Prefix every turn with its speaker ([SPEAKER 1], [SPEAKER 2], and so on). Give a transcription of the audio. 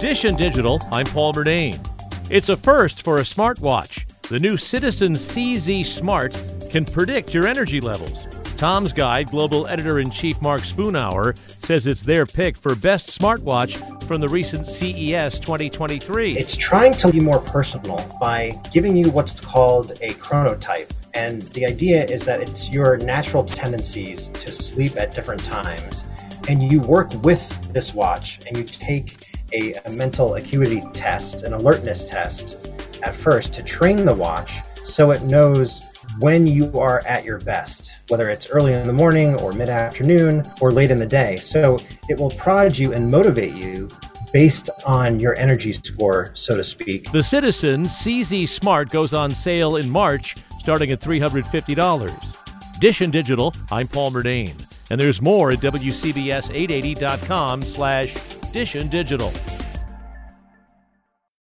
[SPEAKER 1] And Digital, I'm Paul Murnane. It's a first for a smartwatch. The new Citizen CZ Smart can predict your energy levels. Tom's Guide global editor in chief Mark Spoonauer says it's their pick for best smartwatch from the recent CES 2023.
[SPEAKER 2] It's trying to be more personal by giving you what's called a chronotype. And the idea is that it's your natural tendencies to sleep at different times. And you work with this watch and you take a, a mental acuity test, an alertness test at first to train the watch so it knows when you are at your best, whether it's early in the morning or mid afternoon or late in the day. So it will prod you and motivate you based on your energy score, so to speak.
[SPEAKER 1] The Citizen CZ Smart goes on sale in March, starting at $350. Dish and Digital, I'm Paul Murnane. And there's more at WCBS880.com slash Digital.